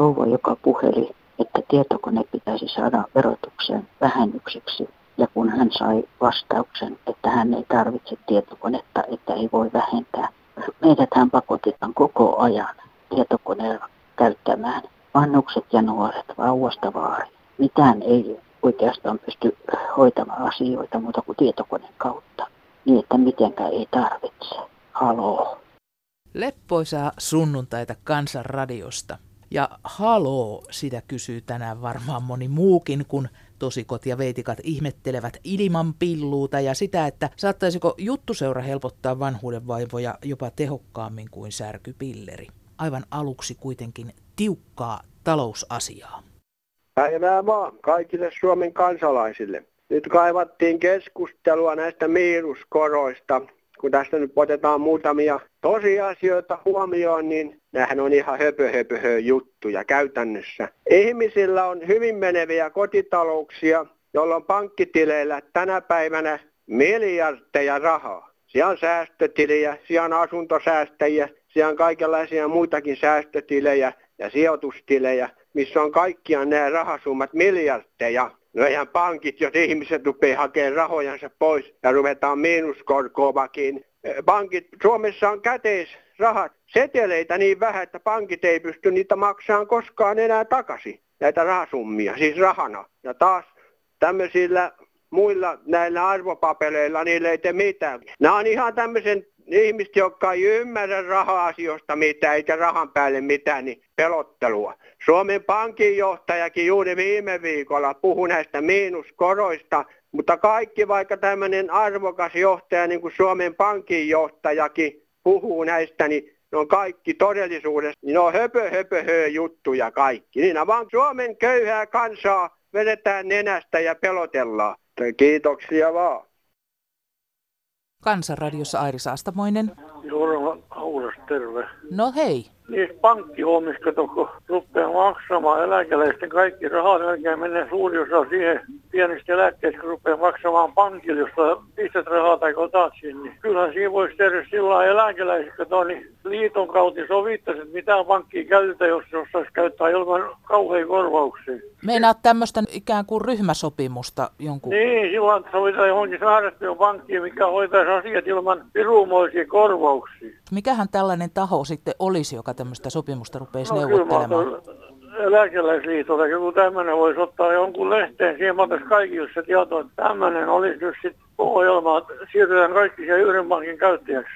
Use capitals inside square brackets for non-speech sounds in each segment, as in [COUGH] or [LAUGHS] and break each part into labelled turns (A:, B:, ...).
A: rouva, joka puheli, että tietokone pitäisi saada verotukseen vähennykseksi. Ja kun hän sai vastauksen, että hän ei tarvitse tietokonetta, että ei voi vähentää, meidät hän pakotetaan koko ajan tietokoneella käyttämään. Vannukset ja nuoret vauvasta vaari. Mitään ei oikeastaan pysty hoitamaan asioita muuta kuin tietokoneen kautta. Niin, että mitenkään ei tarvitse. Haloo.
B: Leppoisaa sunnuntaita Kansanradiosta. Ja haloo, sitä kysyy tänään varmaan moni muukin, kun tosikot ja veitikat ihmettelevät ilman pilluuta ja sitä, että saattaisiko juttuseura helpottaa vanhuuden vaivoja jopa tehokkaammin kuin särkypilleri. Aivan aluksi kuitenkin tiukkaa talousasiaa.
C: Päivää vaan kaikille Suomen kansalaisille. Nyt kaivattiin keskustelua näistä miinuskoroista kun tästä nyt otetaan muutamia tosiasioita huomioon, niin nämähän on ihan höpö, höpö, höpö juttuja käytännössä. Ihmisillä on hyvin meneviä kotitalouksia, joilla on pankkitileillä tänä päivänä miljardeja rahaa. Siellä on säästötilejä, siellä on asuntosäästäjiä, siellä on kaikenlaisia muitakin säästötilejä ja sijoitustilejä, missä on kaikkiaan nämä rahasummat miljardeja. No eihän pankit, jos ihmiset rupeaa hakemaan rahojansa pois ja ruvetaan miinuskorkoakin. Pankit, Suomessa on käteisrahat, seteleitä niin vähän, että pankit ei pysty niitä maksamaan koskaan enää takaisin, näitä rahasummia, siis rahana. Ja taas tämmöisillä muilla näillä arvopapereilla niillä ei tee mitään. Nämä on ihan tämmöisen ihmiset, jotka ei ymmärrä raha-asioista mitään eikä rahan päälle mitään, niin pelottelua. Suomen pankin johtajakin juuri viime viikolla puhui näistä miinuskoroista, mutta kaikki vaikka tämmöinen arvokas johtaja, niin kuin Suomen pankin johtajakin puhuu näistä, niin ne on kaikki todellisuudessa, niin ne on höpö höpö hö juttuja kaikki. Niin vaan Suomen köyhää kansaa vedetään nenästä ja pelotellaan. Kiitoksia vaan.
B: Kansanradiossa Airi Saastamoinen.
D: Jorma Auras, terve.
B: No hei.
D: Niistä pankkihommista, kato, kun rupeaa maksamaan eläkeläisten kaikki rahat, melkein menee suuri osa siihen pienistä eläkkeistä, kun rupeaa maksamaan pankille, josta pistät rahaa tai otat sinne. Niin kyllähän siinä voisi tehdä sillä eläkeläiset, kato, niin liiton kautta sovittaisi, että mitä pankkia käytetään, jos se osaisi käyttää ilman kauhean korvauksia.
B: Meinaat tämmöistä ikään kuin ryhmäsopimusta jonkun?
D: Niin, silloin sovitaan johonkin säädettyyn pankkiin, mikä hoitaisi asiat ilman pirumoisia korvauksia.
B: Mikähän tällainen taho sitten olisi, joka tämmöistä sopimusta rupeisi no, neuvottelemaan?
D: eläkeläisliitolta joku tämmöinen voisi ottaa jonkun lehteen, siihen ottaisi kaikille se tieto, että tämmöinen olisi nyt sitten ohjelma, että siirrytään kaikki siihen yhden pankin käyttäjäksi.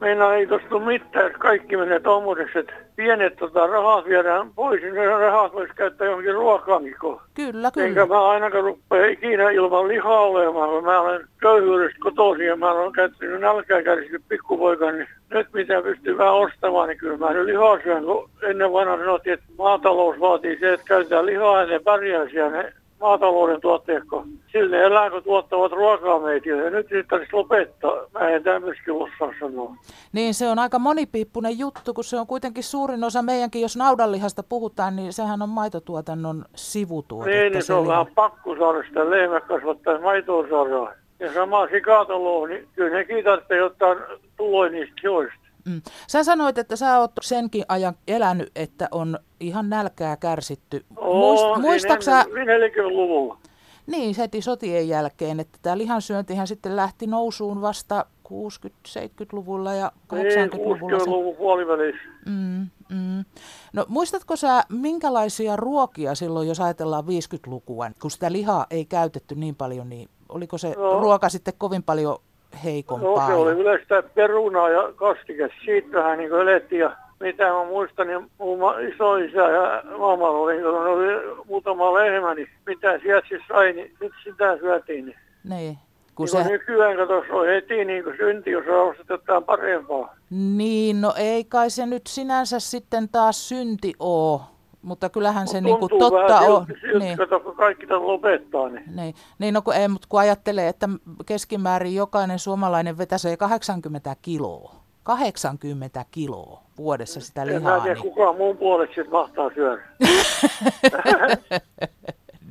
D: Meillä ei tuosta mitään, kaikki menee tuommoiseksi, että pienet tota, rahat viedään pois, niin ne rahat voisi käyttää johonkin ruokaankin.
B: Kyllä, kyllä.
D: Enkä mä ainakaan rupea ikinä ilman lihaa olemaan, kun mä olen köyhyydestä kotoisin ja mä olen käyttänyt nälkää kärsinyt pikkupoika, niin nyt mitä pystyy vähän ostamaan, niin kyllä mä nyt lihaa syön, kun ennen vanha sanottiin, että maatalous vaatii se, että käytetään lihaa ja ne pärjää siellä, ne maatalouden tuotteet, kun sille eläinkö tuottavat ruokaa meitä ja nyt niitä tarvitsisi lopettaa. Mä en tämmöisikin osaa sanoa.
B: Niin se on aika monipiippunen juttu, kun se on kuitenkin suurin osa meidänkin, jos naudanlihasta puhutaan, niin sehän on maitotuotannon sivutuote.
D: Niin, niin se, se on liha. vähän pakko saada sitä lehmä kasvattaa maitoa saadaan. Ja sama sikatalous, niin kyllä nekin tarvitsee jotain tuloja niistä joista.
B: Mm. Sä sanoit, että sä oot senkin ajan elänyt, että on ihan nälkää kärsitty.
D: Muist, niin muistaksä... 40-luvulla.
B: Niin, heti sotien jälkeen, että tämä lihansyöntihän sitten lähti nousuun vasta 60-70-luvulla ja 80-luvulla.
D: Niin, 60-luvun puolivälissä.
B: Mm, mm. No muistatko sä, minkälaisia ruokia silloin, jos ajatellaan 50-lukua, kun sitä lihaa ei käytetty niin paljon, niin oliko se no. ruoka sitten kovin paljon heikompaa?
D: No se oli yleistä perunaa ja kastike. Siitähän niin elettiin ja mitä mä muistan, niin mun isoisä ja mamma oli, kun oli muutama lehmä, niin mitä sieltä siis sai, niin nyt sitä syötiin. Niin.
B: Niin.
D: Kun niin se... nykyään katsotaan on heti niin kuin synti, jos ostetaan parempaa.
B: Niin, no ei kai se nyt sinänsä sitten taas synti oo. Mutta kyllähän Mut se niinku totta on.
D: Silti, niin. Kato, kun kaikki tämän lopettaa. Niin.
B: Niin, niin no kun, ei, mutta kun ajattelee, että keskimäärin jokainen suomalainen vetäsee 80 kiloa. 80 kiloa vuodessa sitä lihaa.
D: En tiedä, niin... kukaan muun puoleksi mahtaa syödä. [LAUGHS]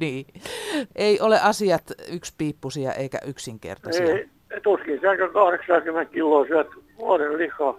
B: niin. Ei ole asiat yksipiippusia eikä yksinkertaisia.
D: Ei, tuskin sen 80 kiloa syöt vuoden lihaa.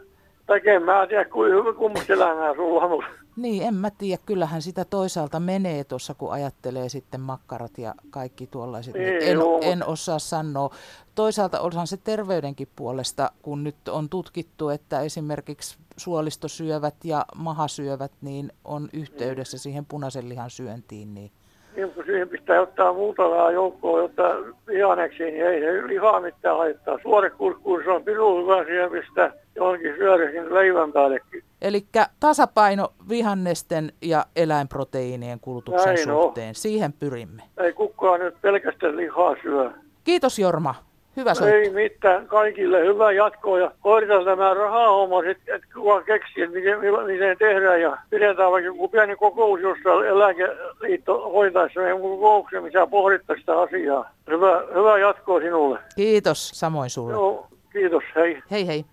D: Tai en mä tiedä, kuinka kummasta elämää sulla on.
B: Niin, en mä tiedä. Kyllähän sitä toisaalta menee tuossa, kun ajattelee sitten makkarat ja kaikki tuollaiset. Niin en, en osaa sanoa. Toisaalta ollaan se terveydenkin puolesta, kun nyt on tutkittu, että esimerkiksi suolistosyövät ja mahasyövät niin on yhteydessä siihen punaisen lihan syöntiin. Niin
D: niin kun siihen pitää ottaa muutamaa joukkoa, jotta vihaneksi, niin ei se lihaa mitään haittaa. Suorekurkkuun se on pirun hyvä pistää johonkin syödä leivän päällekin.
B: Eli tasapaino vihannesten ja eläinproteiinien kulutuksen Näin suhteen. On. Siihen pyrimme.
D: Ei kukaan nyt pelkästään lihaa syö.
B: Kiitos Jorma. Hyvä soitto.
D: Ei mitään, kaikille hyvää jatkoa ja hoidetaan tämä rahahomma sitten, että kuka keksii, että miten, miten tehdään ja pidetään vaikka joku pieni kokous, jossa eläkeliitto hoitaisi meidän kokouksen, missä pohdittaisiin sitä asiaa. Hyvä, hyvää jatkoa sinulle.
B: Kiitos, samoin sulle.
D: Joo, kiitos, hei.
B: Hei hei.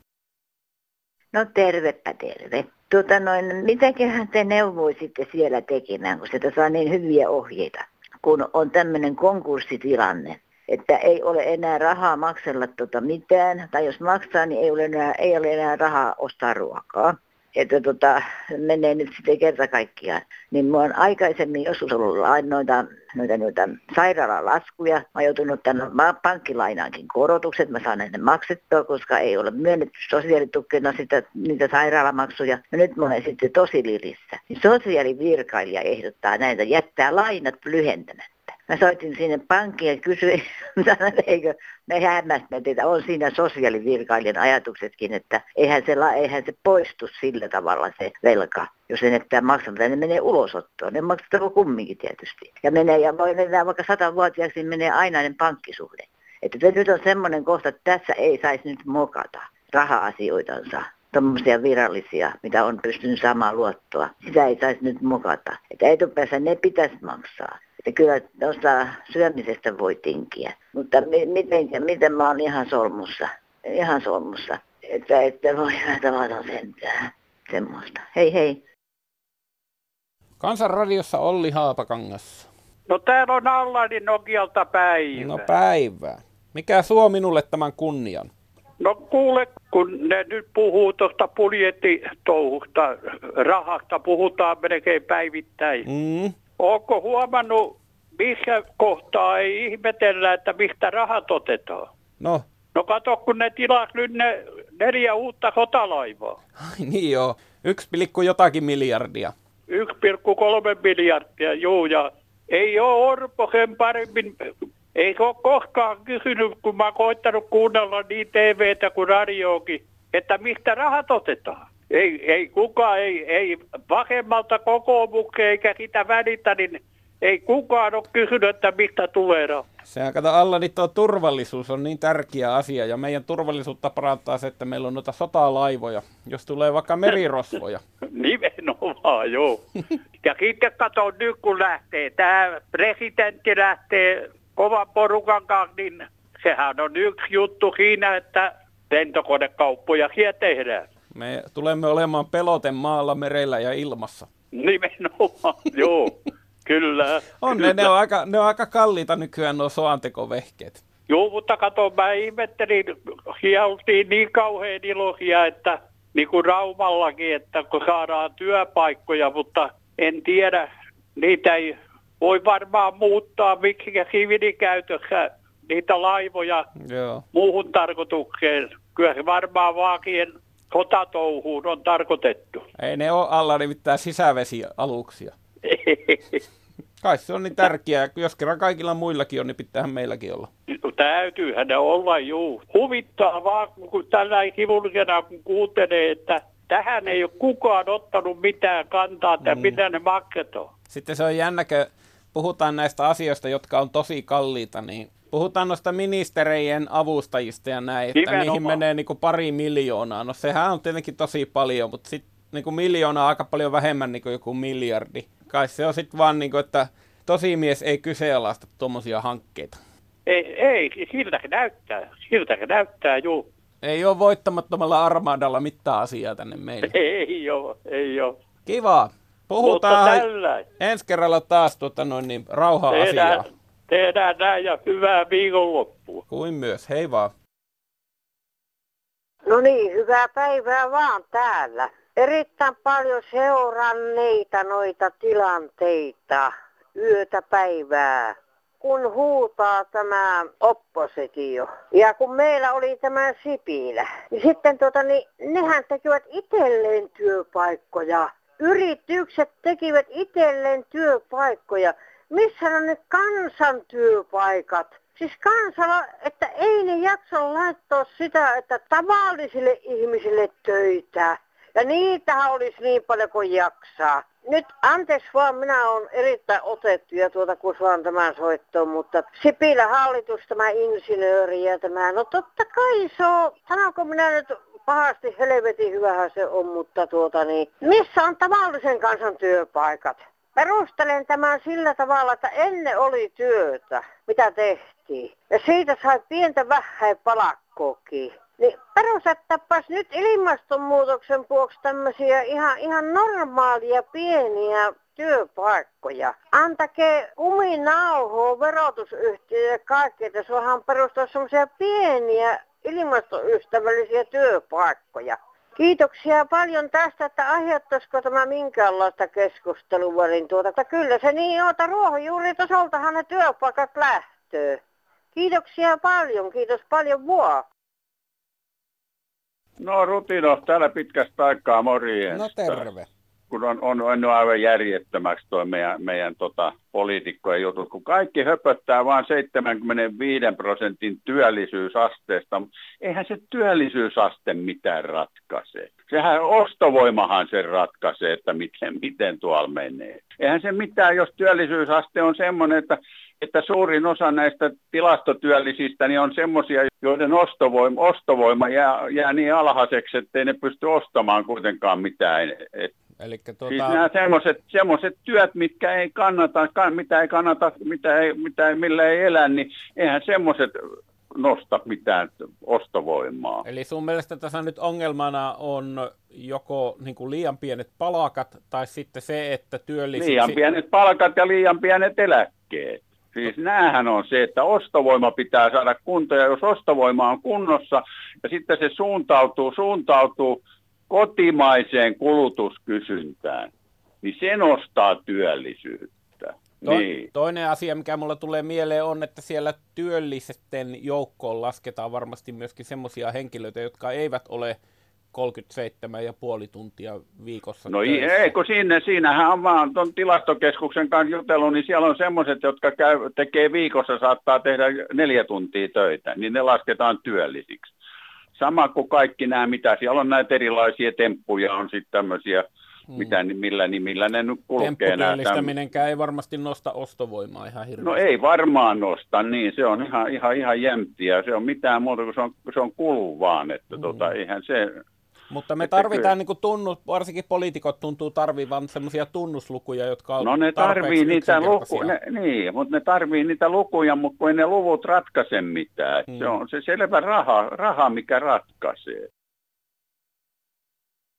E: No tervepä terve. Tuota noin, mitäköhän te neuvoisitte siellä tekemään, kun sieltä saa niin hyviä ohjeita, kun on tämmöinen konkurssitilanne että ei ole enää rahaa maksella tota mitään, tai jos maksaa, niin ei ole enää, ei ole enää rahaa ostaa ruokaa. Että tota, menee nyt sitten kerta kaikkiaan. Niin mua on aikaisemmin joskus ollut noita, noita, noita sairaalalaskuja. Mä oon joutunut tänne pankkilainaankin korotukset. Mä saan ne maksettua, koska ei ole myönnetty sosiaalitukena sitä, niitä sairaalamaksuja. Ja nyt mä olen sitten tosi lirissä. Niin sosiaalivirkailija ehdottaa näitä, jättää lainat lyhentämään. Mä soitin sinne pankkiin ja kysyin, [LAUGHS] että eikö me hämmästät, että on siinä sosiaalivirkailijan ajatuksetkin, että eihän se, eihän se poistu sillä tavalla se velka, jos se jättää maksamatta, ne menee ulosottoon. Ne maksetaan kumminkin tietysti. Ja menee, ja voi mennä vaikka satavuotiaaksi, niin menee ainainen pankkisuhde. Että nyt on semmoinen kohta, että tässä ei saisi nyt mokata raha-asioitansa tuommoisia virallisia, mitä on pystynyt saamaan luottoa. Sitä ei saisi nyt mokata. Että etupäässä ne pitäisi maksaa. Että kyllä tuosta syömisestä voi tinkiä. Mutta miten, miten mä oon ihan solmussa. Ihan solmussa. Että, että voi tavata sentään. Semmoista. Hei hei.
F: Kansanradiossa Olli Haapakangas.
G: No täällä on Allani Nokialta päivä.
F: No päivää. Mikä suo minulle tämän kunnian?
G: No kuule, kun ne nyt puhuu tuosta budjettitouhusta, rahasta puhutaan melkein päivittäin. Mm. Onko huomannut, missä kohtaa ei ihmetellä, että mistä rahat otetaan?
F: No.
G: No kato, kun ne tilas nyt ne neljä uutta sotalaivaa.
F: Ai niin joo, yksi pilkku jotakin miljardia.
G: 1,3 miljardia, joo, ja ei ole Orpo sen paremmin, ei ole koskaan kysynyt, kun mä oon koittanut kuunnella niin TVtä kuin radioakin, että mistä rahat otetaan. Ei, ei kukaan, ei, ei vasemmalta kokoomukseen eikä sitä välitä, niin ei kukaan ole kysynyt, että mistä tulee.
F: Sehän kato alla, niin tuo turvallisuus on niin tärkeä asia ja meidän turvallisuutta parantaa se, että meillä on noita sotalaivoja, jos tulee vaikka merirosvoja. [LAUGHS]
G: Nimenomaan, joo. ja sitten kato nyt kun lähtee, tämä presidentti lähtee kovan porukan kanssa, niin sehän on yksi juttu siinä, että lentokonekauppoja tehdään.
F: Me tulemme olemaan peloten maalla, merellä ja ilmassa.
G: Nimenomaan, [LAUGHS] joo. Kyllä.
F: On
G: kyllä.
F: Ne, ne, on aika, ne on aika kalliita nykyään nuo soantekovehkeet.
G: Joo, mutta kato, mä ihmettelin, oltiin niin kauhean iloisia, että niin kuin Raumallakin, että kun saadaan työpaikkoja, mutta en tiedä, niitä ei voi varmaan muuttaa miksikä siviilikäytössä niitä laivoja Joo. muuhun tarkoitukseen. Kyllä se varmaan vaakien sotatouhuun on tarkoitettu.
F: Ei ne ole alla nimittäin sisävesialuksia. [LAUGHS] Kai se on niin tärkeää. Jos kerran kaikilla muillakin on, niin pitäähän meilläkin olla.
G: No, täytyyhän ne olla, juu. Huvittaa vaan, kun tällä kivullisena kun kuuntelee, että tähän ei ole kukaan ottanut mitään kantaa, että mm. mitä ne maksetaan.
F: Sitten se on jännäkö, puhutaan näistä asioista, jotka on tosi kalliita, niin puhutaan noista ministereiden avustajista ja näin, että Nimenomaan. niihin menee niin kuin pari miljoonaa. No sehän on tietenkin tosi paljon, mutta sitten niin miljoonaa aika paljon vähemmän niin kuin joku miljardi. Kai se on sitten vaan, niin kuin, että mies ei kyseenalaista tuommoisia hankkeita.
G: Ei, ei, siltä näyttää. Siltä näyttää, juu.
F: Ei ole voittamattomalla armaadalla mitään asiaa tänne meille. [LAUGHS]
G: Ei ole, ei ole.
F: Kiva. Puhutaan ensi kerralla taas tuota noin niin, rauha-asiaa.
G: Tehdään näin ja hyvää viikonloppua.
F: Kuin myös. Hei vaan.
H: No niin, hyvää päivää vaan täällä. erittäin paljon seuranneita noita tilanteita yötä päivää kun huutaa tämä oppositio. Ja kun meillä oli tämä Sipilä, niin sitten tota, niin nehän tekivät itselleen työpaikkoja. Yritykset tekivät itselleen työpaikkoja. Missä on ne kansan työpaikat? Siis kansalla, että ei ne jaksa laittaa sitä, että tavallisille ihmisille töitä. Ja niitähän olisi niin paljon kuin jaksaa. Nyt anteeksi vaan, minä olen erittäin otettu ja tuota kun saan tämän soittoon, mutta Sipilä hallitus, tämä insinööri ja tämä, no totta kai se on, sanonko minä nyt pahasti helvetin hyvähän se on, mutta tuota niin, missä on tavallisen kansan työpaikat? Perustelen tämän sillä tavalla, että ennen oli työtä, mitä tehtiin. Ja siitä sai pientä vähän palakkoakin. Niin perustettapas nyt ilmastonmuutoksen vuoksi tämmöisiä ihan, ihan normaalia pieniä työpaikkoja. Antakee kuminauhoa verotusyhtiöille kaikki, että saadaan perustaa semmoisia pieniä ilmastoystävällisiä työpaikkoja. Kiitoksia paljon tästä, että aiheuttaisiko tämä minkäänlaista keskustelua. Niin tuota, että kyllä se niin on, että ruohonjuuritasoltahan ne työpaikat lähtöö. Kiitoksia paljon, kiitos paljon vuotta.
I: No Rutino, täällä pitkästä aikaa morjens.
F: No terve.
I: Kun on, on, on aivan järjettömäksi tuo meidän, meidän tota, poliitikkojen jutut, kun kaikki höpöttää vain 75 prosentin työllisyysasteesta. Eihän se työllisyysaste mitään ratkaise. Sehän ostovoimahan sen ratkaisee, että miten, miten tuolla menee. Eihän se mitään, jos työllisyysaste on semmoinen, että että suurin osa näistä tilastotyöllisistä niin on semmoisia, joiden ostovoima, ostovoima jää, jää niin alhaiseksi, että ei ne pysty ostamaan kuitenkaan mitään. Et,
F: Eli
I: tuota... Siis nämä semmoiset, semmoiset työt, mitkä ei kannata, mitä ei kannata, mitä ei, mitä ei, millä ei elä, niin eihän semmoiset nosta mitään ostovoimaa.
F: Eli sun mielestä tässä nyt ongelmana on joko niin kuin liian pienet palkat tai sitten se, että työllisyys...
I: Liian pienet palkat ja liian pienet eläkkeet. Siis näähän on se, että ostovoima pitää saada kuntoon, ja jos ostovoima on kunnossa, ja sitten se suuntautuu, suuntautuu kotimaiseen kulutuskysyntään, niin se nostaa työllisyyttä.
F: To- niin. Toinen asia, mikä mulle tulee mieleen, on, että siellä työllisten joukkoon lasketaan varmasti myöskin semmoisia henkilöitä, jotka eivät ole 37,5 tuntia viikossa
I: No töissä. ei, kun siinä, siinähän on vaan tuon tilastokeskuksen kanssa jutellut, niin siellä on semmoiset, jotka käy, tekee viikossa, saattaa tehdä neljä tuntia töitä, niin ne lasketaan työllisiksi. Sama kuin kaikki nämä, mitä siellä on näitä erilaisia temppuja, on sitten tämmöisiä, hmm. mitä, millä nimillä ne nyt kulkee.
F: Tempputyöllistäminenkään ei varmasti nosta ostovoimaa ihan hirveästi.
I: No ei varmaan nosta, niin se on ihan, ihan, ihan jämptiä. Se on mitään muuta kuin se on, se on kulu vaan, että hmm. tota, eihän se
F: mutta me tarvitaan niin tunnus, varsinkin poliitikot tuntuu tarvivan semmoisia tunnuslukuja, jotka on
I: No ne tarvii niitä lukuja, niin, mutta ne tarvii niitä lukuja, mutta kun ei ne luvut ratkaise mitään. Hmm. Se on se selvä raha, raha, mikä ratkaisee.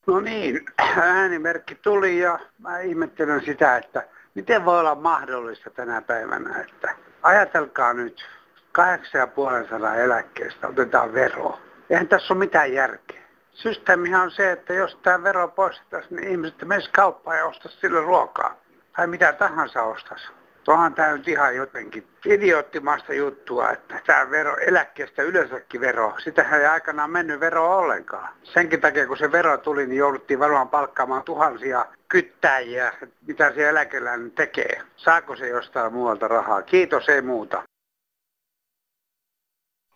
J: No niin, äänimerkki tuli ja mä ihmettelen sitä, että miten voi olla mahdollista tänä päivänä, että ajatelkaa nyt 8500 eläkkeestä otetaan vero. Eihän tässä ole mitään järkeä systeemihän on se, että jos tämä vero poistettaisiin, niin ihmiset menisivät kauppaan ja ostaisi sille ruokaa. Tai mitä tahansa ostaisi. Tuohan tämä nyt ihan jotenkin idioottimasta juttua, että tämä vero, eläkkeestä yleensäkin vero, sitähän ei aikanaan mennyt vero ollenkaan. Senkin takia, kun se vero tuli, niin jouduttiin varmaan palkkaamaan tuhansia kyttäjiä, mitä se eläkeläinen tekee. Saako se jostain muualta rahaa? Kiitos, ei muuta.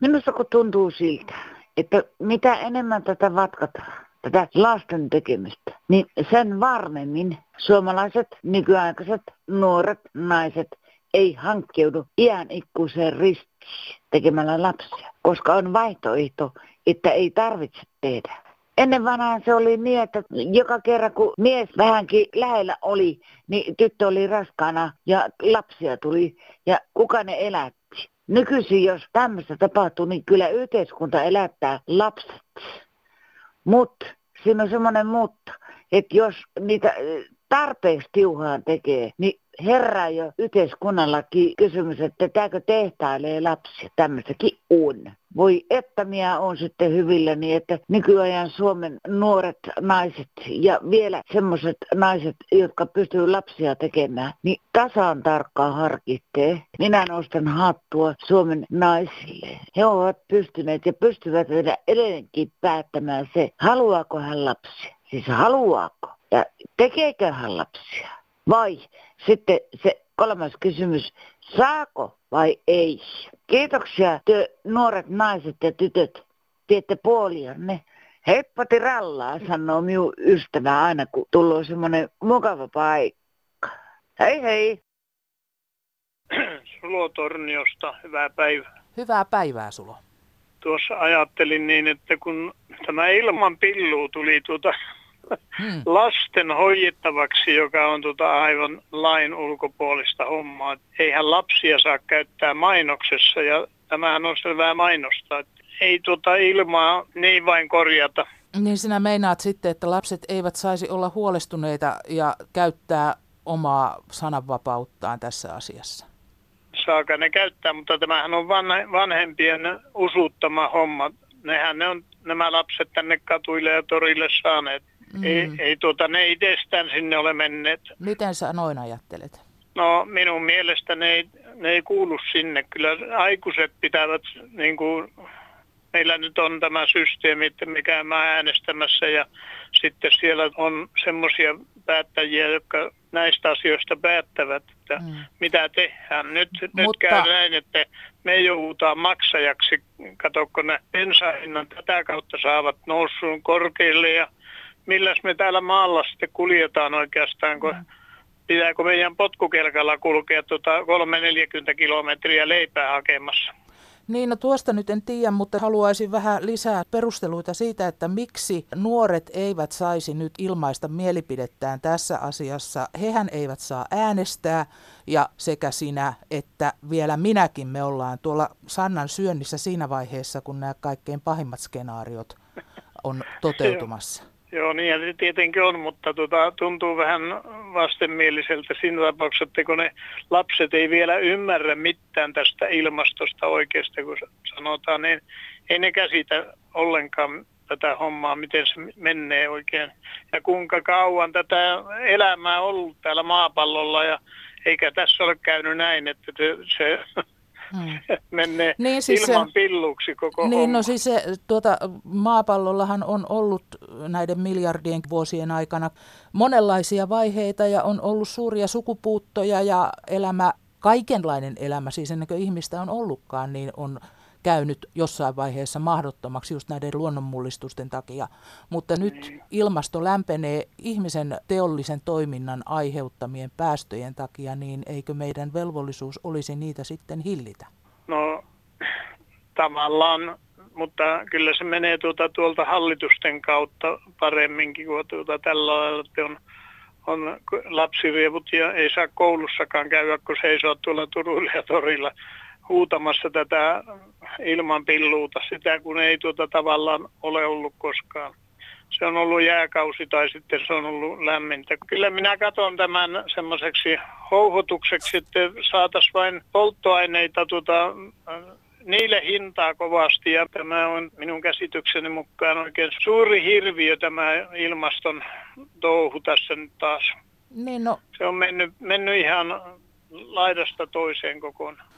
K: Minusta kun tuntuu siltä, että mitä enemmän tätä vatkataan, tätä lasten tekemistä, niin sen varmemmin suomalaiset nykyaikaiset nuoret naiset ei hankkeudu iän ikkuiseen ristiin tekemällä lapsia, koska on vaihtoehto, että ei tarvitse tehdä. Ennen vanhaan se oli niin, että joka kerran kun mies vähänkin lähellä oli, niin tyttö oli raskaana ja lapsia tuli ja kuka ne elät Nykyisin, jos tämmöistä tapahtuu, niin kyllä yhteiskunta elättää lapset. Mutta siinä on semmoinen mutta, että jos niitä tarpeeksi tiuhaan tekee, niin herää jo yhteiskunnallakin kysymys, että tääkö tehtailee lapsia. Tämmöistäkin on. Voi että minä on sitten hyvilläni, että nykyajan Suomen nuoret naiset ja vielä semmoiset naiset, jotka pystyvät lapsia tekemään, niin tasan tarkkaan harkitsee. Minä nostan hattua Suomen naisille. He ovat pystyneet ja pystyvät vielä edelleenkin päättämään se, haluaako hän lapsia. Siis haluaako ja tekeekö hän lapsia. Vai sitten se kolmas kysymys, saako vai ei? Kiitoksia te nuoret naiset ja tytöt, teette puolianne. Heppati rallaa, sanoo minun ystävä aina, kun tulee semmoinen mukava paikka. Hei hei! [CLEARS THROAT]
L: Sulo Torniosta, hyvää päivää.
B: Hyvää päivää, Sulo.
L: Tuossa ajattelin niin, että kun tämä ilman pillu tuli tuota hmm. lasten hoidettavaksi, joka on tota aivan lain ulkopuolista hommaa. Eihän lapsia saa käyttää mainoksessa ja tämähän on selvää mainosta, että ei tuota ilmaa niin vain korjata.
B: Niin sinä meinaat sitten, että lapset eivät saisi olla huolestuneita ja käyttää omaa sananvapauttaan tässä asiassa?
L: Saaka ne käyttää, mutta tämähän on vanhempien usuttama homma. Nehän ne on nämä lapset tänne katuille ja torille saaneet. Mm. Ei, ei tuota, ne itsestään sinne ole menneet.
B: Miten sä noin ajattelet?
L: No minun mielestä ne ei, ne ei kuulu sinne. Kyllä aikuiset pitävät, niin kuin, meillä nyt on tämä systeemi, että mikä mä äänestämässä ja sitten siellä on semmoisia päättäjiä, jotka näistä asioista päättävät, että mm. mitä tehdään. Nyt, Mutta... nyt käy näin, että me joudutaan maksajaksi. Katsokko ne bensahinnan tätä kautta saavat nousuun korkeille ja milläs me täällä maalla sitten kuljetaan oikeastaan, kun mm. pitääkö meidän potkukelkalla kulkea tuota 3-40 kilometriä leipää hakemassa.
B: Niin, no tuosta nyt en tiedä, mutta haluaisin vähän lisää perusteluita siitä, että miksi nuoret eivät saisi nyt ilmaista mielipidettään tässä asiassa. Hehän eivät saa äänestää ja sekä sinä että vielä minäkin me ollaan tuolla Sannan syönnissä siinä vaiheessa, kun nämä kaikkein pahimmat skenaariot on [LAUGHS] toteutumassa.
L: Joo, niin se tietenkin on, mutta tuota, tuntuu vähän vastenmieliseltä siinä tapauksessa, että kun ne lapset ei vielä ymmärrä mitään tästä ilmastosta oikeasti, kun sanotaan, niin ei ne käsitä ollenkaan tätä hommaa, miten se menee oikein. Ja kuinka kauan tätä elämää on ollut täällä maapallolla ja eikä tässä ole käynyt näin, että se [LAUGHS] hmm. menee niin, siis ilman pilluksi koko
B: Niin,
L: homma.
B: no siis se, tuota, maapallollahan on ollut näiden miljardien vuosien aikana monenlaisia vaiheita ja on ollut suuria sukupuuttoja ja elämä, kaikenlainen elämä, siis ennen kuin ihmistä on ollutkaan, niin on käynyt jossain vaiheessa mahdottomaksi just näiden luonnonmullistusten takia. Mutta nyt niin. ilmasto lämpenee ihmisen teollisen toiminnan aiheuttamien päästöjen takia, niin eikö meidän velvollisuus olisi niitä sitten hillitä?
L: No tavallaan, mutta kyllä se menee tuota, tuolta hallitusten kautta paremminkin kuin tuota, tällä lailla, että on on lapsirievut ja ei saa koulussakaan käydä, kun seisoo tuolla Turuilla ja torilla huutamassa tätä ilman pilluuta, sitä kun ei tuota tavallaan ole ollut koskaan. Se on ollut jääkausi tai sitten se on ollut lämmintä. Kyllä minä katson tämän semmoiseksi houhotukseksi, että saataisiin vain polttoaineita tuota, niille hintaa kovasti ja tämä on minun käsitykseni mukaan oikein suuri hirviö tämä ilmaston touhu tässä nyt taas.
B: Niin no.
L: Se on mennyt, mennyt ihan laidasta toiseen kokonaan.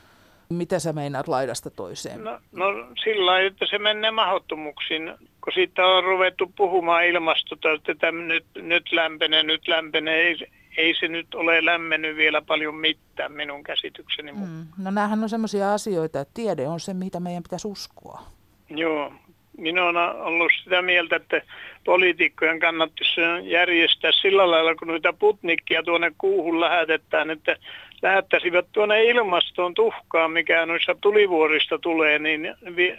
B: Mitä sä meinaat laidasta toiseen?
L: No, no sillä lailla, että se menee mahdottomuksiin, kun siitä on ruvettu puhumaan ilmastosta, että tämä nyt, nyt lämpenee, nyt lämpenee. Ei, ei se nyt ole lämmennyt vielä paljon mitään minun käsitykseni mukaan.
B: Mm. No näähän on sellaisia asioita, että tiede on se, mitä meidän pitäisi uskoa.
L: Joo, minä olen ollut sitä mieltä, että poliitikkojen kannattaisi järjestää sillä lailla, kun noita putnikkia tuonne kuuhun lähetetään, että lähettäisivät tuonne ilmastoon tuhkaa, mikä noissa tulivuorista tulee, niin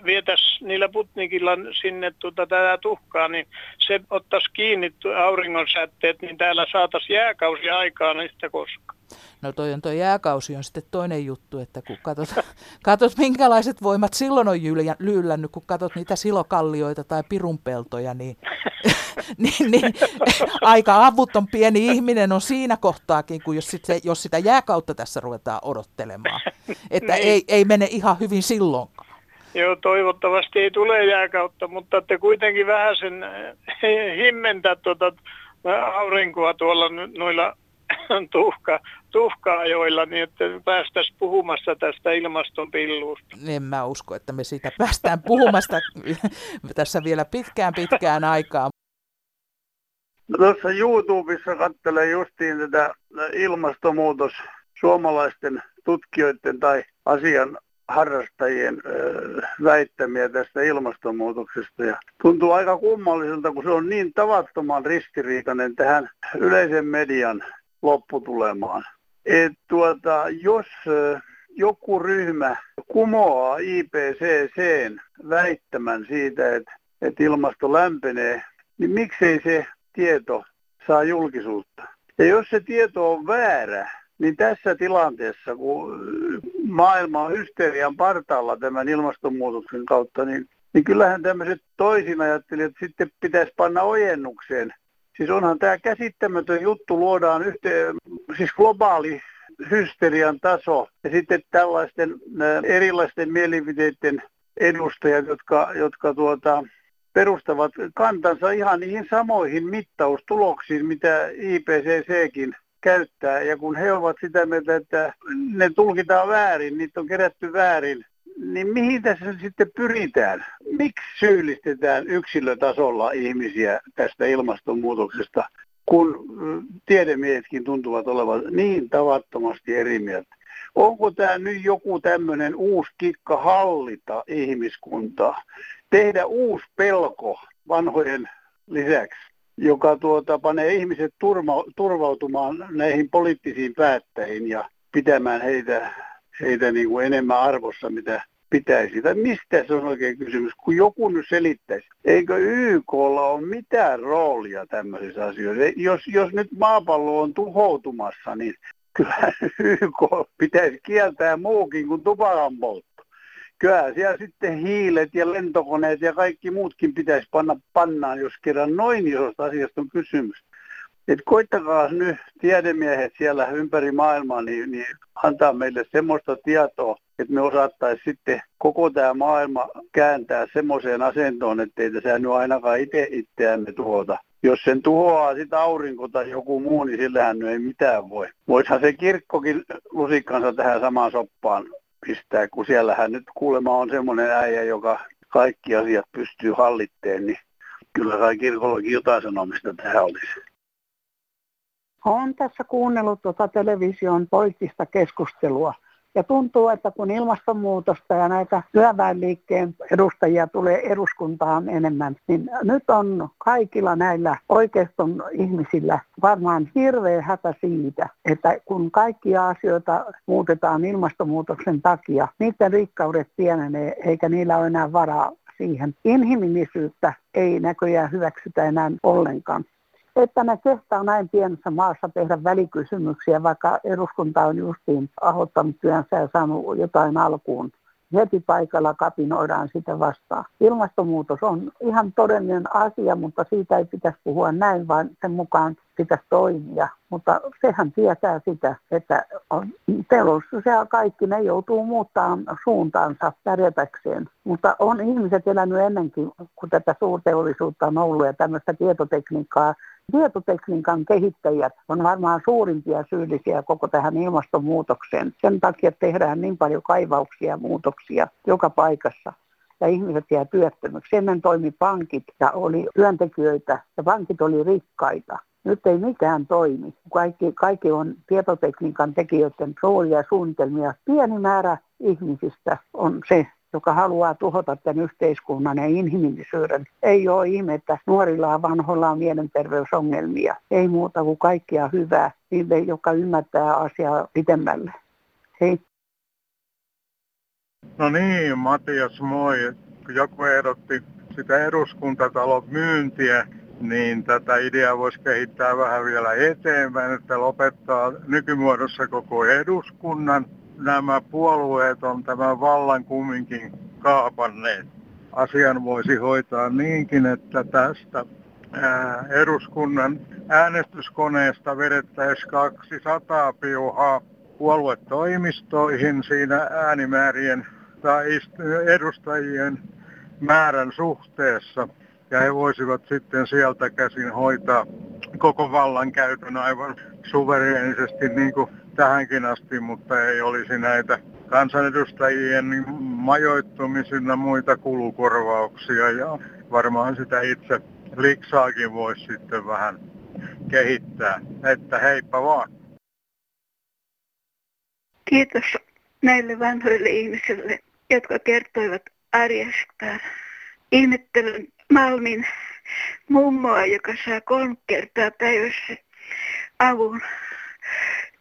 L: vietäisi niillä putnikilla sinne tuota, tätä tuhkaa, niin se ottaisi kiinni auringonsäteet, niin täällä saataisiin jääkausi aikaan yhtä koskaan.
B: No toi on toi jääkausi on sitten toinen juttu, että kun katsotaan, [LAUGHS] katsot minkälaiset voimat silloin on lyylännyt, kun katsot niitä silokallioita tai pirunpeltoja, niin, [LAUGHS] niin, niin aika avuton pieni ihminen on siinä kohtaakin, kun jos, sit se, jos sitä jääkautta tässä ruvetaan odottelemaan. Että niin. ei, ei mene ihan hyvin silloinkaan.
L: Joo, toivottavasti ei tule jääkautta, mutta te kuitenkin vähän sen eh, himmentää tuota aurinkoa tuolla noilla [LAUGHS] tuhka, tuhka-ajoilla, niin että päästäisiin puhumassa tästä ilmastonpilluusta.
B: En mä usko, että me siitä päästään puhumasta [LAUGHS] tässä vielä pitkään pitkään aikaa.
J: No, tuossa YouTubessa katselen justiin tätä ilmastonmuutos suomalaisten tutkijoiden tai asian harrastajien väittämiä tästä ilmastonmuutoksesta. Ja tuntuu aika kummalliselta, kun se on niin tavattoman ristiriitainen tähän yleisen median lopputulemaan. Et tuota, jos joku ryhmä kumoaa IPCCn väittämän siitä, että, että ilmasto lämpenee, niin miksei se tieto saa julkisuutta? Ja jos se tieto on väärä, niin tässä tilanteessa, kun maailma on hysterian partaalla tämän ilmastonmuutoksen kautta, niin, niin kyllähän tämmöiset toisin ajattelijat sitten pitäisi panna ojennukseen. Siis onhan tämä käsittämätön juttu, luodaan yhteen, siis globaali hysterian taso ja sitten tällaisten erilaisten mielipiteiden edustajat, jotka, jotka tuota, perustavat kantansa ihan niihin samoihin mittaustuloksiin, mitä IPCCkin käyttää. Ja kun he ovat sitä mieltä, että ne tulkitaan väärin, niitä on kerätty väärin, niin mihin tässä sitten pyritään? Miksi syyllistetään yksilötasolla ihmisiä tästä ilmastonmuutoksesta, kun tiedemiehetkin tuntuvat olevan niin tavattomasti eri mieltä? Onko tämä nyt joku tämmöinen uusi kikka hallita ihmiskuntaa? Tehdä uusi pelko vanhojen lisäksi? joka tuota, panee ihmiset turma, turvautumaan näihin poliittisiin päättäjiin ja pitämään heitä, heitä niin kuin enemmän arvossa, mitä pitäisi. Tai mistä se on oikein kysymys, kun joku nyt selittäisi. Eikö YKlla ole mitään roolia tämmöisissä asioissa? Jos, jos nyt maapallo on tuhoutumassa, niin kyllä YK pitäisi kieltää muukin kuin tupakan poltto kyllä siellä sitten hiilet ja lentokoneet ja kaikki muutkin pitäisi panna pannaan, jos kerran noin isosta asiasta on kysymys. Et koittakaa nyt tiedemiehet siellä ympäri maailmaa niin, niin antaa meille semmoista tietoa, että me osattaisiin sitten koko tämä maailma kääntää semmoiseen asentoon, ettei tässä nyt ainakaan itse itseämme tuhota. Jos sen tuhoaa sitä aurinko tai joku muu, niin sillähän nyt ei mitään voi. Voisihan se kirkkokin lusikkansa tähän samaan soppaan pistää, kun siellähän nyt kuulemma on semmoinen äijä, joka kaikki asiat pystyy hallitteen, niin kyllä kai kirkollakin jotain sanomista tähän olisi.
M: Olen tässä kuunnellut tuota television poliittista keskustelua ja tuntuu, että kun ilmastonmuutosta ja näitä työväenliikkeen edustajia tulee eduskuntaan enemmän, niin nyt on kaikilla näillä oikeiston ihmisillä varmaan hirveä hätä siitä, että kun kaikkia asioita muutetaan ilmastonmuutoksen takia, niiden rikkaudet pienenee eikä niillä ole enää varaa siihen. Inhimillisyyttä ei näköjään hyväksytä enää ollenkaan että ne kehtaa näin pienessä maassa tehdä välikysymyksiä, vaikka eduskunta on justiin ahottanut työnsä ja saanut jotain alkuun. Heti paikalla kapinoidaan sitä vastaan. Ilmastonmuutos on ihan todellinen asia, mutta siitä ei pitäisi puhua näin, vaan sen mukaan pitäisi toimia. Mutta sehän tietää sitä, että on teollisuus ja kaikki ne joutuu muuttamaan suuntaansa pärjätäkseen. Mutta on ihmiset elänyt ennenkin, kun tätä suurteollisuutta on ollut ja tämmöistä tietotekniikkaa Tietotekniikan kehittäjät on varmaan suurimpia syyllisiä koko tähän ilmastonmuutokseen. Sen takia tehdään niin paljon kaivauksia ja muutoksia joka paikassa ja ihmiset jää työttömyksi. Ennen toimi pankit ja oli työntekijöitä ja pankit oli rikkaita. Nyt ei mikään toimi. Kaikki, kaikki on tietotekniikan tekijöiden roolia ja suunnitelmia. Pieni määrä ihmisistä on se, joka haluaa tuhota tämän yhteiskunnan ja inhimillisyyden. Ei ole ihme, että nuorilla ja vanhoilla on mielenterveysongelmia. Ei muuta kuin kaikkia hyvää niille, joka ymmärtää asiaa pitemmälle. Hei.
N: No niin, Matias, moi. Joku ehdotti sitä eduskuntatalon myyntiä, niin tätä ideaa voisi kehittää vähän vielä eteenpäin, että lopettaa nykymuodossa koko eduskunnan nämä puolueet on tämän vallan kumminkin kaapanneet. Asian voisi hoitaa niinkin, että tästä ää, eduskunnan äänestyskoneesta vedettäisiin 200 piuhaa puoluetoimistoihin siinä äänimäärien tai edustajien määrän suhteessa. Ja he voisivat sitten sieltä käsin hoitaa koko vallankäytön aivan suvereenisesti niin kuin tähänkin asti, mutta ei olisi näitä kansanedustajien majoittumisina muita kulukorvauksia ja varmaan sitä itse liksaakin voisi sitten vähän kehittää. Että heippa vaan.
O: Kiitos näille vanhoille ihmisille, jotka kertoivat arjestaan. Ihmettelyn Malmin mummoa, joka saa kolme kertaa päivässä avun.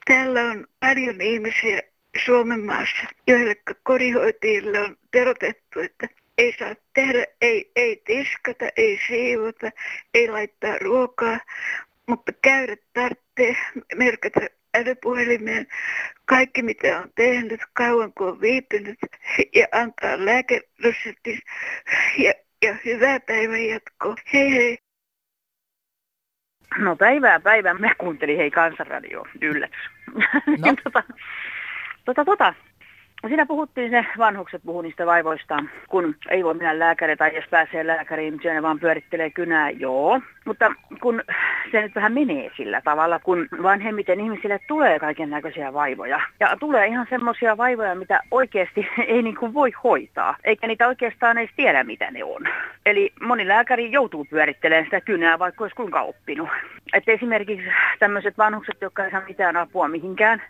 O: Täällä on paljon ihmisiä Suomen maassa, joille kodihoitajille on terotettu, että ei saa tehdä, ei, ei tiskata, ei siivota, ei laittaa ruokaa, mutta käydä tarvitsee merkata älypuhelimeen kaikki mitä on tehnyt, kauan kun on viipynyt ja antaa lääkereseptin ja, ja hyvää päivän jatkoa. Hei hei.
P: No päivää päivää. Mä kuuntelin hei Kansanradio. Yllätys. No. [LAUGHS] tota, tota, tota, Siinä puhuttiin se, vanhukset puhuu niistä vaivoistaan, kun ei voi mennä lääkäriin tai jos pääsee lääkäriin, siellä vaan pyörittelee kynää, joo. Mutta kun se nyt vähän menee sillä tavalla, kun vanhemmiten ihmisille tulee kaiken näköisiä vaivoja. Ja tulee ihan semmoisia vaivoja, mitä oikeasti [LAUGHS] ei niin kuin voi hoitaa, eikä niitä oikeastaan edes tiedä, mitä ne on. Eli moni lääkäri joutuu pyörittelemään sitä kynää, vaikka olisi kuinka oppinut. Että esimerkiksi tämmöiset vanhukset, jotka ei saa mitään apua mihinkään,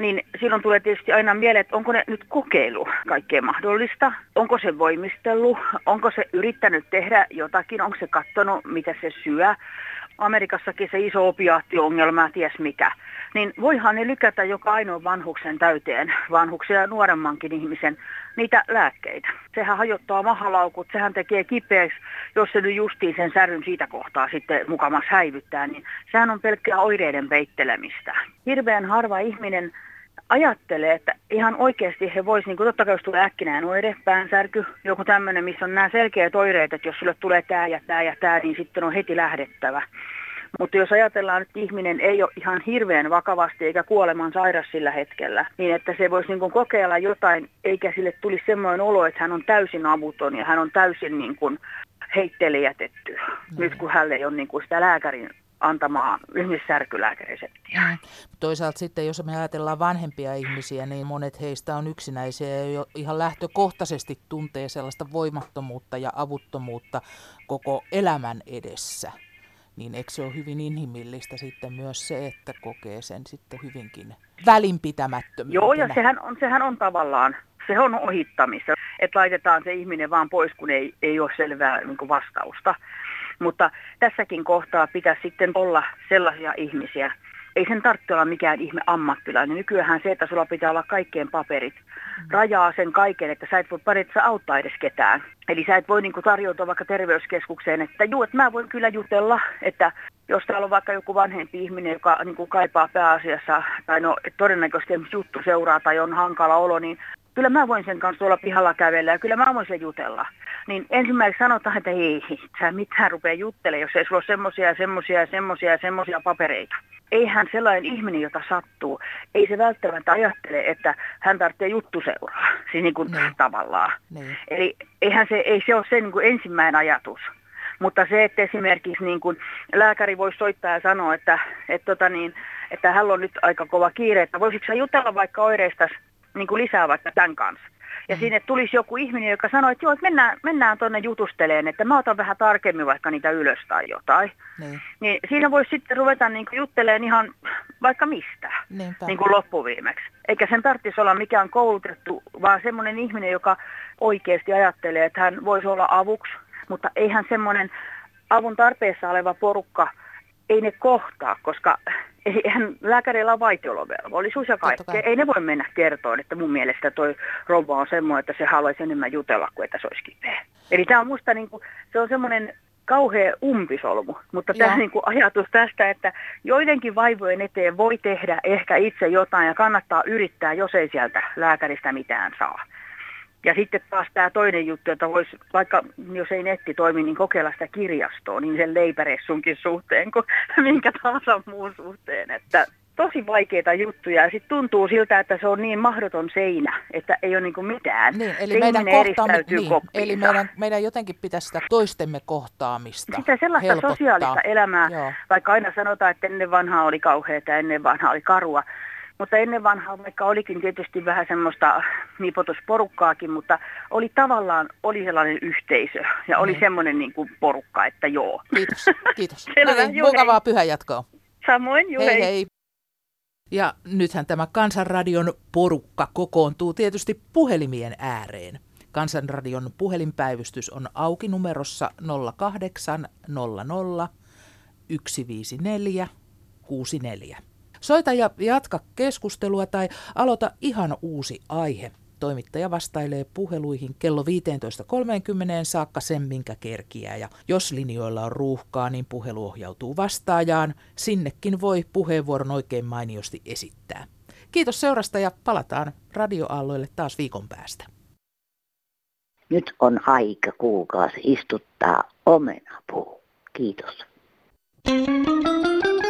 P: niin silloin tulee tietysti aina mieleen, että onko ne nyt kokeilu kaikkea mahdollista, onko se voimistellut, onko se yrittänyt tehdä jotakin, onko se katsonut, mitä se syö. Amerikassakin se iso opiaattiongelma, ties mikä. Niin voihan ne lykätä joka ainoa vanhuksen täyteen, vanhuksen ja nuoremmankin ihmisen, niitä lääkkeitä. Sehän hajottaa mahalaukut, sehän tekee kipeäksi, jos se nyt justiin sen säryn siitä kohtaa sitten mukamas häivyttää, niin sehän on pelkkää oireiden peittelemistä. Hirveän harva ihminen ajattelee, että ihan oikeasti he voisivat, niin kuin totta kai jos tulee äkkinään oire, päänsärky, joku tämmöinen, missä on nämä selkeät oireet, että jos sulle tulee tämä ja tämä ja tämä, niin sitten on heti lähdettävä. Mutta jos ajatellaan, että ihminen ei ole ihan hirveän vakavasti eikä kuoleman sairas sillä hetkellä, niin että se voisi niin kokeilla jotain, eikä sille tulisi semmoinen olo, että hän on täysin avuton ja hän on täysin niin kuin heitteille jätetty, no. nyt kun hänelle ei ole niin kuin sitä lääkärin antamaa ihmissärkylääkäreseptiä. Mm.
B: Toisaalta sitten, jos me ajatellaan vanhempia ihmisiä, niin monet heistä on yksinäisiä ja jo ihan lähtökohtaisesti tuntee sellaista voimattomuutta ja avuttomuutta koko elämän edessä. Niin eikö se ole hyvin inhimillistä sitten myös se, että kokee sen sitten hyvinkin välinpitämättömyytenä?
P: Joo, ja sehän on, sehän on tavallaan se on ohittamista, että laitetaan se ihminen vaan pois, kun ei, ei ole selvää niin vastausta. Mutta tässäkin kohtaa pitäisi sitten olla sellaisia ihmisiä, ei sen tarvitse olla mikään ihme ammattilainen. Nykyään se, että sulla pitää olla kaikkien paperit, rajaa sen kaiken, että sä et voi paritsa auttaa edes ketään. Eli sä et voi niin tarjota vaikka terveyskeskukseen, että juu, että mä voin kyllä jutella, että jos täällä on vaikka joku vanhempi ihminen, joka niin kuin kaipaa pääasiassa, tai no todennäköisesti juttu seuraa tai on hankala olo, niin kyllä mä voin sen kanssa tuolla pihalla kävellä ja kyllä mä voin sen jutella. Niin ensimmäiseksi sanotaan, että ei, sä mitään rupea juttelemaan, jos ei sulla ole semmoisia ja semmoisia ja semmoisia ja semmoisia papereita. Eihän sellainen ihminen, jota sattuu, ei se välttämättä ajattele, että hän tarvitsee juttuseuraa, siis niin kuin niin. tavallaan. Niin. Eli eihän se, ei se ole se niin kuin ensimmäinen ajatus. Mutta se, että esimerkiksi niin kuin lääkäri voi soittaa ja sanoa, että, että, tota niin, että hän on nyt aika kova kiire, että voisitko jutella vaikka oireista niin kuin lisää vaikka tämän kanssa. Ja mm. sinne tulisi joku ihminen, joka sanoi, että joo, että mennään, mennään tuonne jutusteleen, että mä otan vähän tarkemmin vaikka niitä ylös tai jotain. Niin, niin siinä voisi sitten ruveta niin juttelemaan ihan vaikka mistä, niin kuin loppuviimeksi. Eikä sen tarvitsisi olla mikään koulutettu, vaan semmoinen ihminen, joka oikeasti ajattelee, että hän voisi olla avuksi, mutta eihän semmoinen avun tarpeessa oleva porukka, ei ne kohtaa, koska eihän lääkärillä on vaitiolovelvollisuus ja kaikkea. Ei ne voi mennä kertoa, että mun mielestä toi rouva on semmoinen, että se haluaisi enemmän jutella kuin että se olisi kipeä. Eli tämä on musta niin kuin, se on semmoinen kauhea umpisolmu, mutta tämä niin kuin ajatus tästä, että joidenkin vaivojen eteen voi tehdä ehkä itse jotain ja kannattaa yrittää, jos ei sieltä lääkäristä mitään saa. Ja sitten taas tämä toinen juttu, että voisi, vaikka jos ei netti toimi, niin kokeilla sitä kirjastoa, niin sen leipäressunkin suhteen kuin [LAUGHS] minkä tahansa muun suhteen. Että tosi vaikeita juttuja ja sitten tuntuu siltä, että se on niin mahdoton seinä, että ei ole niinku mitään.
B: Niin, eli meidän, kohtaamme, niin, eli meidän, meidän jotenkin pitäisi sitä toistemme kohtaamista
P: Sitä sellaista
B: helpottaa.
P: sosiaalista elämää,
B: Joo.
P: vaikka aina sanotaan, että ennen vanhaa oli kauheata ja ennen vanhaa oli karua. Mutta ennen vanhaa, vaikka olikin tietysti vähän semmoista nipotusporukkaakin, mutta oli tavallaan oli sellainen yhteisö ja oli
B: Niin.
P: semmoinen niin kuin porukka, että joo.
B: Kiitos, kiitos. [LAUGHS]
P: Selvä,
B: no niin,
P: hei.
B: mukavaa pyhäjatkoa.
P: Samoin, juu,
B: Hei hei. Ja nythän tämä Kansanradion porukka kokoontuu tietysti puhelimien ääreen. Kansanradion puhelinpäivystys on auki numerossa 0800 154 64. Soita ja jatka keskustelua tai aloita ihan uusi aihe. Toimittaja vastailee puheluihin kello 15.30 saakka sen, minkä kerkiää. Ja jos linjoilla on ruuhkaa, niin puhelu ohjautuu vastaajaan. Sinnekin voi puheenvuoron oikein mainiosti esittää. Kiitos seurasta ja palataan radioaalloille taas viikon päästä.
K: Nyt on aika kuukausi istuttaa omenapuu. Kiitos.
Q: Thank you.